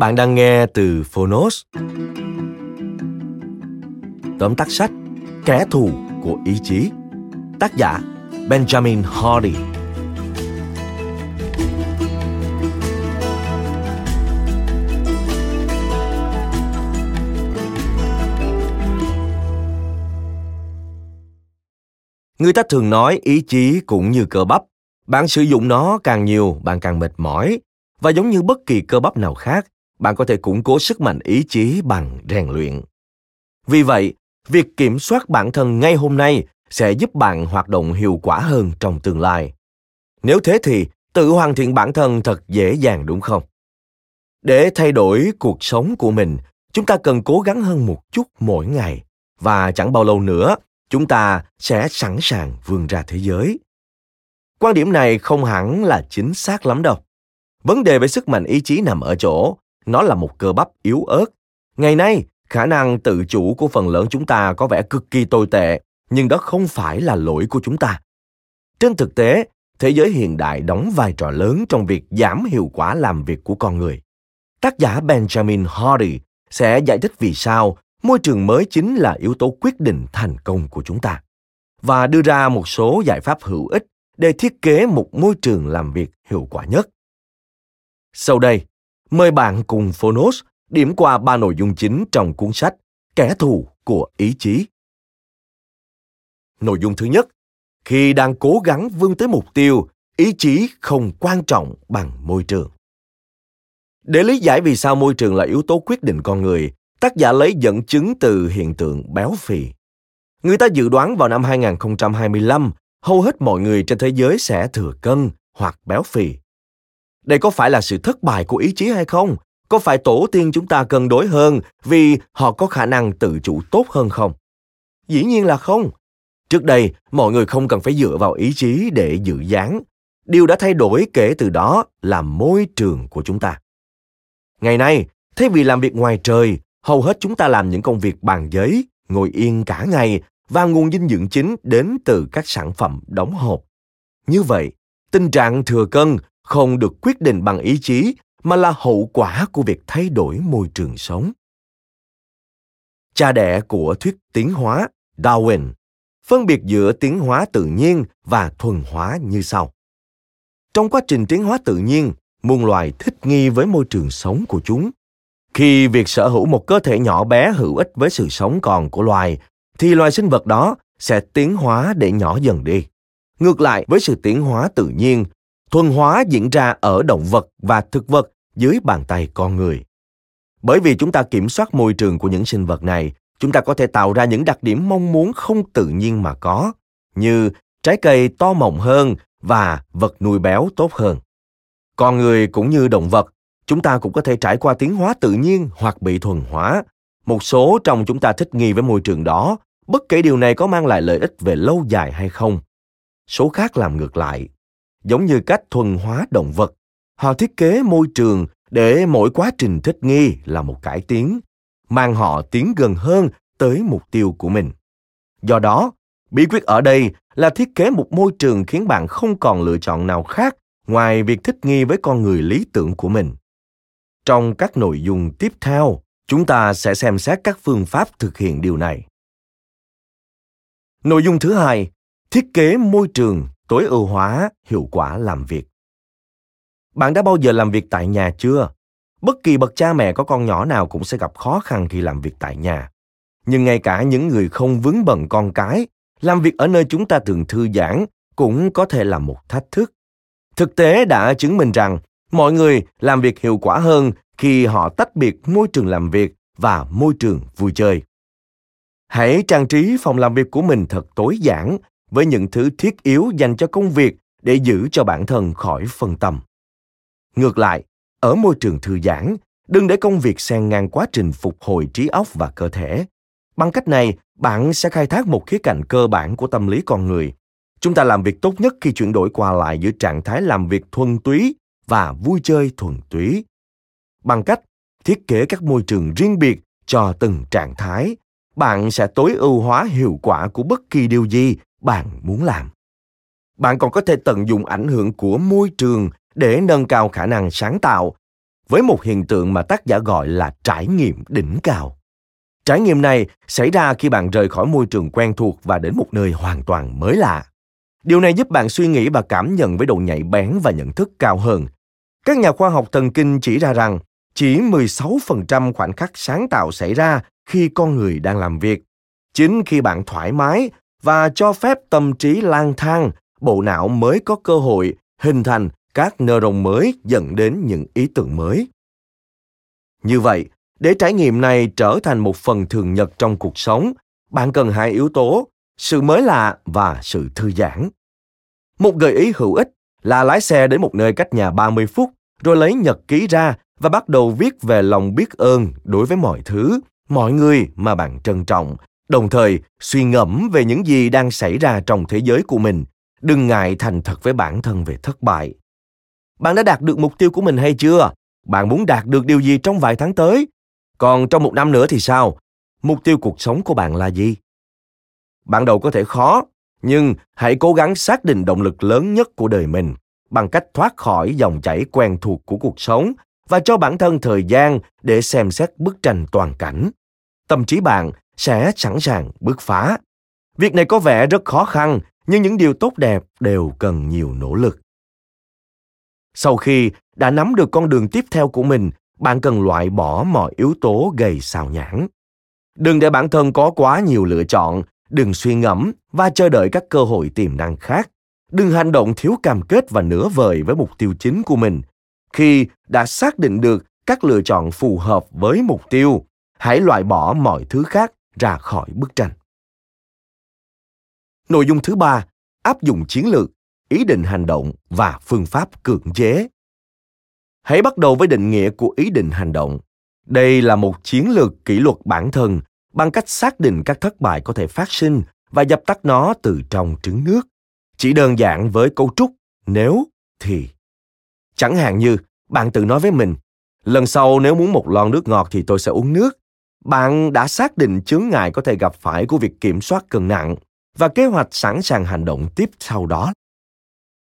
Bạn đang nghe từ Phonos. Tóm tắt sách Kẻ thù của ý chí Tác giả Benjamin Hardy Người ta thường nói ý chí cũng như cơ bắp. Bạn sử dụng nó càng nhiều, bạn càng mệt mỏi. Và giống như bất kỳ cơ bắp nào khác, bạn có thể củng cố sức mạnh ý chí bằng rèn luyện. Vì vậy, việc kiểm soát bản thân ngay hôm nay sẽ giúp bạn hoạt động hiệu quả hơn trong tương lai. Nếu thế thì tự hoàn thiện bản thân thật dễ dàng đúng không? Để thay đổi cuộc sống của mình, chúng ta cần cố gắng hơn một chút mỗi ngày và chẳng bao lâu nữa chúng ta sẽ sẵn sàng vươn ra thế giới. Quan điểm này không hẳn là chính xác lắm đâu. Vấn đề về sức mạnh ý chí nằm ở chỗ nó là một cơ bắp yếu ớt. Ngày nay, khả năng tự chủ của phần lớn chúng ta có vẻ cực kỳ tồi tệ, nhưng đó không phải là lỗi của chúng ta. Trên thực tế, thế giới hiện đại đóng vai trò lớn trong việc giảm hiệu quả làm việc của con người. Tác giả Benjamin Hardy sẽ giải thích vì sao môi trường mới chính là yếu tố quyết định thành công của chúng ta và đưa ra một số giải pháp hữu ích để thiết kế một môi trường làm việc hiệu quả nhất. Sau đây, Mời bạn cùng Phonos điểm qua ba nội dung chính trong cuốn sách Kẻ thù của ý chí. Nội dung thứ nhất, khi đang cố gắng vươn tới mục tiêu, ý chí không quan trọng bằng môi trường. Để lý giải vì sao môi trường là yếu tố quyết định con người, tác giả lấy dẫn chứng từ hiện tượng béo phì. Người ta dự đoán vào năm 2025, hầu hết mọi người trên thế giới sẽ thừa cân hoặc béo phì. Đây có phải là sự thất bại của ý chí hay không? Có phải tổ tiên chúng ta cân đối hơn vì họ có khả năng tự chủ tốt hơn không? Dĩ nhiên là không. Trước đây, mọi người không cần phải dựa vào ý chí để dự dáng. Điều đã thay đổi kể từ đó là môi trường của chúng ta. Ngày nay, thay vì làm việc ngoài trời, hầu hết chúng ta làm những công việc bàn giấy, ngồi yên cả ngày và nguồn dinh dưỡng chính đến từ các sản phẩm đóng hộp. Như vậy, tình trạng thừa cân không được quyết định bằng ý chí, mà là hậu quả của việc thay đổi môi trường sống. Cha đẻ của thuyết tiến hóa, darwin, phân biệt giữa tiến hóa tự nhiên và thuần hóa như sau. Trong quá trình tiến hóa tự nhiên, muôn loài thích nghi với môi trường sống của chúng. Khi việc sở hữu một cơ thể nhỏ bé hữu ích với sự sống còn của loài, thì loài sinh vật đó sẽ tiến hóa để nhỏ dần đi. Ngược lại với sự tiến hóa tự nhiên thuần hóa diễn ra ở động vật và thực vật dưới bàn tay con người. Bởi vì chúng ta kiểm soát môi trường của những sinh vật này, chúng ta có thể tạo ra những đặc điểm mong muốn không tự nhiên mà có, như trái cây to mọng hơn và vật nuôi béo tốt hơn. Con người cũng như động vật, chúng ta cũng có thể trải qua tiến hóa tự nhiên hoặc bị thuần hóa. Một số trong chúng ta thích nghi với môi trường đó, bất kể điều này có mang lại lợi ích về lâu dài hay không. Số khác làm ngược lại, giống như cách thuần hóa động vật. Họ thiết kế môi trường để mỗi quá trình thích nghi là một cải tiến mang họ tiến gần hơn tới mục tiêu của mình. Do đó bí quyết ở đây là thiết kế một môi trường khiến bạn không còn lựa chọn nào khác ngoài việc thích nghi với con người lý tưởng của mình. Trong các nội dung tiếp theo Chúng ta sẽ xem xét các phương pháp thực hiện điều này. Nội dung thứ hai, thiết kế môi trường tối ưu hóa hiệu quả làm việc. Bạn đã bao giờ làm việc tại nhà chưa? Bất kỳ bậc cha mẹ có con nhỏ nào cũng sẽ gặp khó khăn khi làm việc tại nhà. Nhưng ngay cả những người không vướng bận con cái, làm việc ở nơi chúng ta thường thư giãn cũng có thể là một thách thức. Thực tế đã chứng minh rằng mọi người làm việc hiệu quả hơn khi họ tách biệt môi trường làm việc và môi trường vui chơi. Hãy trang trí phòng làm việc của mình thật tối giản với những thứ thiết yếu dành cho công việc để giữ cho bản thân khỏi phân tâm. Ngược lại, ở môi trường thư giãn, đừng để công việc xen ngang quá trình phục hồi trí óc và cơ thể. Bằng cách này, bạn sẽ khai thác một khía cạnh cơ bản của tâm lý con người. Chúng ta làm việc tốt nhất khi chuyển đổi qua lại giữa trạng thái làm việc thuần túy và vui chơi thuần túy. Bằng cách thiết kế các môi trường riêng biệt cho từng trạng thái, bạn sẽ tối ưu hóa hiệu quả của bất kỳ điều gì bạn muốn làm. Bạn còn có thể tận dụng ảnh hưởng của môi trường để nâng cao khả năng sáng tạo với một hiện tượng mà tác giả gọi là trải nghiệm đỉnh cao. Trải nghiệm này xảy ra khi bạn rời khỏi môi trường quen thuộc và đến một nơi hoàn toàn mới lạ. Điều này giúp bạn suy nghĩ và cảm nhận với độ nhạy bén và nhận thức cao hơn. Các nhà khoa học thần kinh chỉ ra rằng chỉ 16% khoảnh khắc sáng tạo xảy ra khi con người đang làm việc. Chính khi bạn thoải mái và cho phép tâm trí lang thang, bộ não mới có cơ hội hình thành các neuron mới dẫn đến những ý tưởng mới. Như vậy, để trải nghiệm này trở thành một phần thường nhật trong cuộc sống, bạn cần hai yếu tố, sự mới lạ và sự thư giãn. Một gợi ý hữu ích là lái xe đến một nơi cách nhà 30 phút, rồi lấy nhật ký ra và bắt đầu viết về lòng biết ơn đối với mọi thứ, mọi người mà bạn trân trọng, đồng thời suy ngẫm về những gì đang xảy ra trong thế giới của mình. Đừng ngại thành thật với bản thân về thất bại. Bạn đã đạt được mục tiêu của mình hay chưa? Bạn muốn đạt được điều gì trong vài tháng tới? Còn trong một năm nữa thì sao? Mục tiêu cuộc sống của bạn là gì? Ban đầu có thể khó, nhưng hãy cố gắng xác định động lực lớn nhất của đời mình bằng cách thoát khỏi dòng chảy quen thuộc của cuộc sống và cho bản thân thời gian để xem xét bức tranh toàn cảnh. Tâm trí bạn sẽ sẵn sàng bứt phá. Việc này có vẻ rất khó khăn, nhưng những điều tốt đẹp đều cần nhiều nỗ lực. Sau khi đã nắm được con đường tiếp theo của mình, bạn cần loại bỏ mọi yếu tố gây xào nhãn. Đừng để bản thân có quá nhiều lựa chọn, đừng suy ngẫm và chờ đợi các cơ hội tiềm năng khác. Đừng hành động thiếu cam kết và nửa vời với mục tiêu chính của mình. Khi đã xác định được các lựa chọn phù hợp với mục tiêu, hãy loại bỏ mọi thứ khác ra khỏi bức tranh. Nội dung thứ ba, áp dụng chiến lược, ý định hành động và phương pháp cưỡng chế. Hãy bắt đầu với định nghĩa của ý định hành động. Đây là một chiến lược kỷ luật bản thân bằng cách xác định các thất bại có thể phát sinh và dập tắt nó từ trong trứng nước. Chỉ đơn giản với cấu trúc nếu thì. Chẳng hạn như bạn tự nói với mình, lần sau nếu muốn một lon nước ngọt thì tôi sẽ uống nước. Bạn đã xác định chướng ngại có thể gặp phải của việc kiểm soát cân nặng và kế hoạch sẵn sàng hành động tiếp sau đó.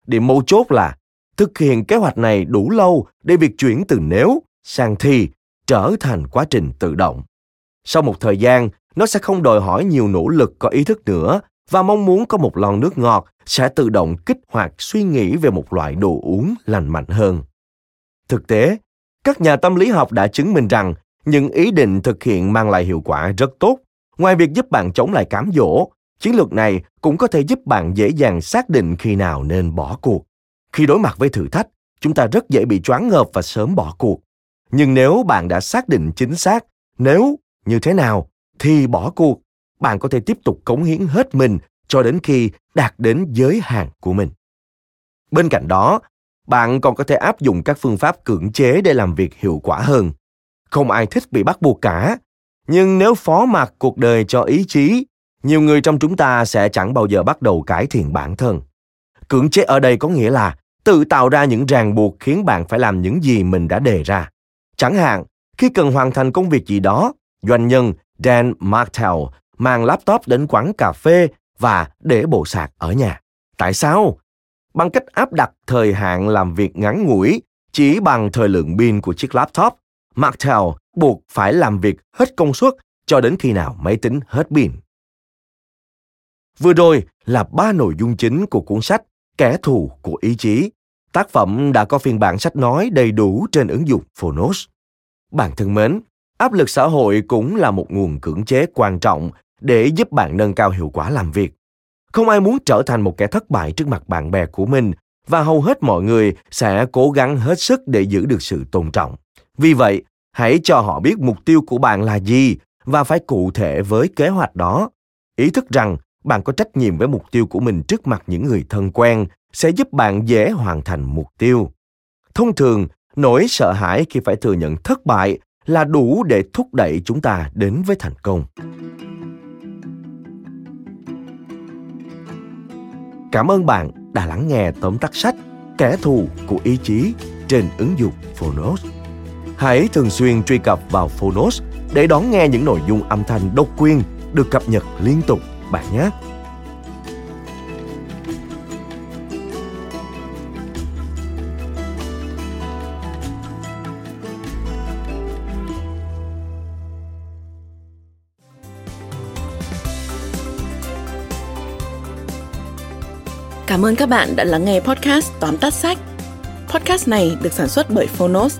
Điểm mấu chốt là thực hiện kế hoạch này đủ lâu để việc chuyển từ nếu sang thì trở thành quá trình tự động. Sau một thời gian, nó sẽ không đòi hỏi nhiều nỗ lực có ý thức nữa và mong muốn có một lon nước ngọt sẽ tự động kích hoạt suy nghĩ về một loại đồ uống lành mạnh hơn. Thực tế, các nhà tâm lý học đã chứng minh rằng những ý định thực hiện mang lại hiệu quả rất tốt. Ngoài việc giúp bạn chống lại cám dỗ, chiến lược này cũng có thể giúp bạn dễ dàng xác định khi nào nên bỏ cuộc. Khi đối mặt với thử thách, chúng ta rất dễ bị choáng ngợp và sớm bỏ cuộc. Nhưng nếu bạn đã xác định chính xác nếu như thế nào thì bỏ cuộc, bạn có thể tiếp tục cống hiến hết mình cho đến khi đạt đến giới hạn của mình. Bên cạnh đó, bạn còn có thể áp dụng các phương pháp cưỡng chế để làm việc hiệu quả hơn. Không ai thích bị bắt buộc cả, nhưng nếu phó mặc cuộc đời cho ý chí, nhiều người trong chúng ta sẽ chẳng bao giờ bắt đầu cải thiện bản thân. Cưỡng chế ở đây có nghĩa là tự tạo ra những ràng buộc khiến bạn phải làm những gì mình đã đề ra. Chẳng hạn, khi cần hoàn thành công việc gì đó, doanh nhân Dan Martell mang laptop đến quán cà phê và để bộ sạc ở nhà. Tại sao? Bằng cách áp đặt thời hạn làm việc ngắn ngủi chỉ bằng thời lượng pin của chiếc laptop, Martel buộc phải làm việc hết công suất cho đến khi nào máy tính hết pin. Vừa rồi là ba nội dung chính của cuốn sách Kẻ thù của ý chí. Tác phẩm đã có phiên bản sách nói đầy đủ trên ứng dụng Phonos. Bạn thân mến, áp lực xã hội cũng là một nguồn cưỡng chế quan trọng để giúp bạn nâng cao hiệu quả làm việc. Không ai muốn trở thành một kẻ thất bại trước mặt bạn bè của mình và hầu hết mọi người sẽ cố gắng hết sức để giữ được sự tôn trọng. Vì vậy, hãy cho họ biết mục tiêu của bạn là gì và phải cụ thể với kế hoạch đó. Ý thức rằng bạn có trách nhiệm với mục tiêu của mình trước mặt những người thân quen sẽ giúp bạn dễ hoàn thành mục tiêu. Thông thường, nỗi sợ hãi khi phải thừa nhận thất bại là đủ để thúc đẩy chúng ta đến với thành công. Cảm ơn bạn đã lắng nghe tóm tắt sách Kẻ thù của ý chí trên ứng dụng Phonos. Hãy thường xuyên truy cập vào Phonos để đón nghe những nội dung âm thanh độc quyền được cập nhật liên tục bạn nhé. Cảm ơn các bạn đã lắng nghe podcast tóm tắt sách. Podcast này được sản xuất bởi Phonos,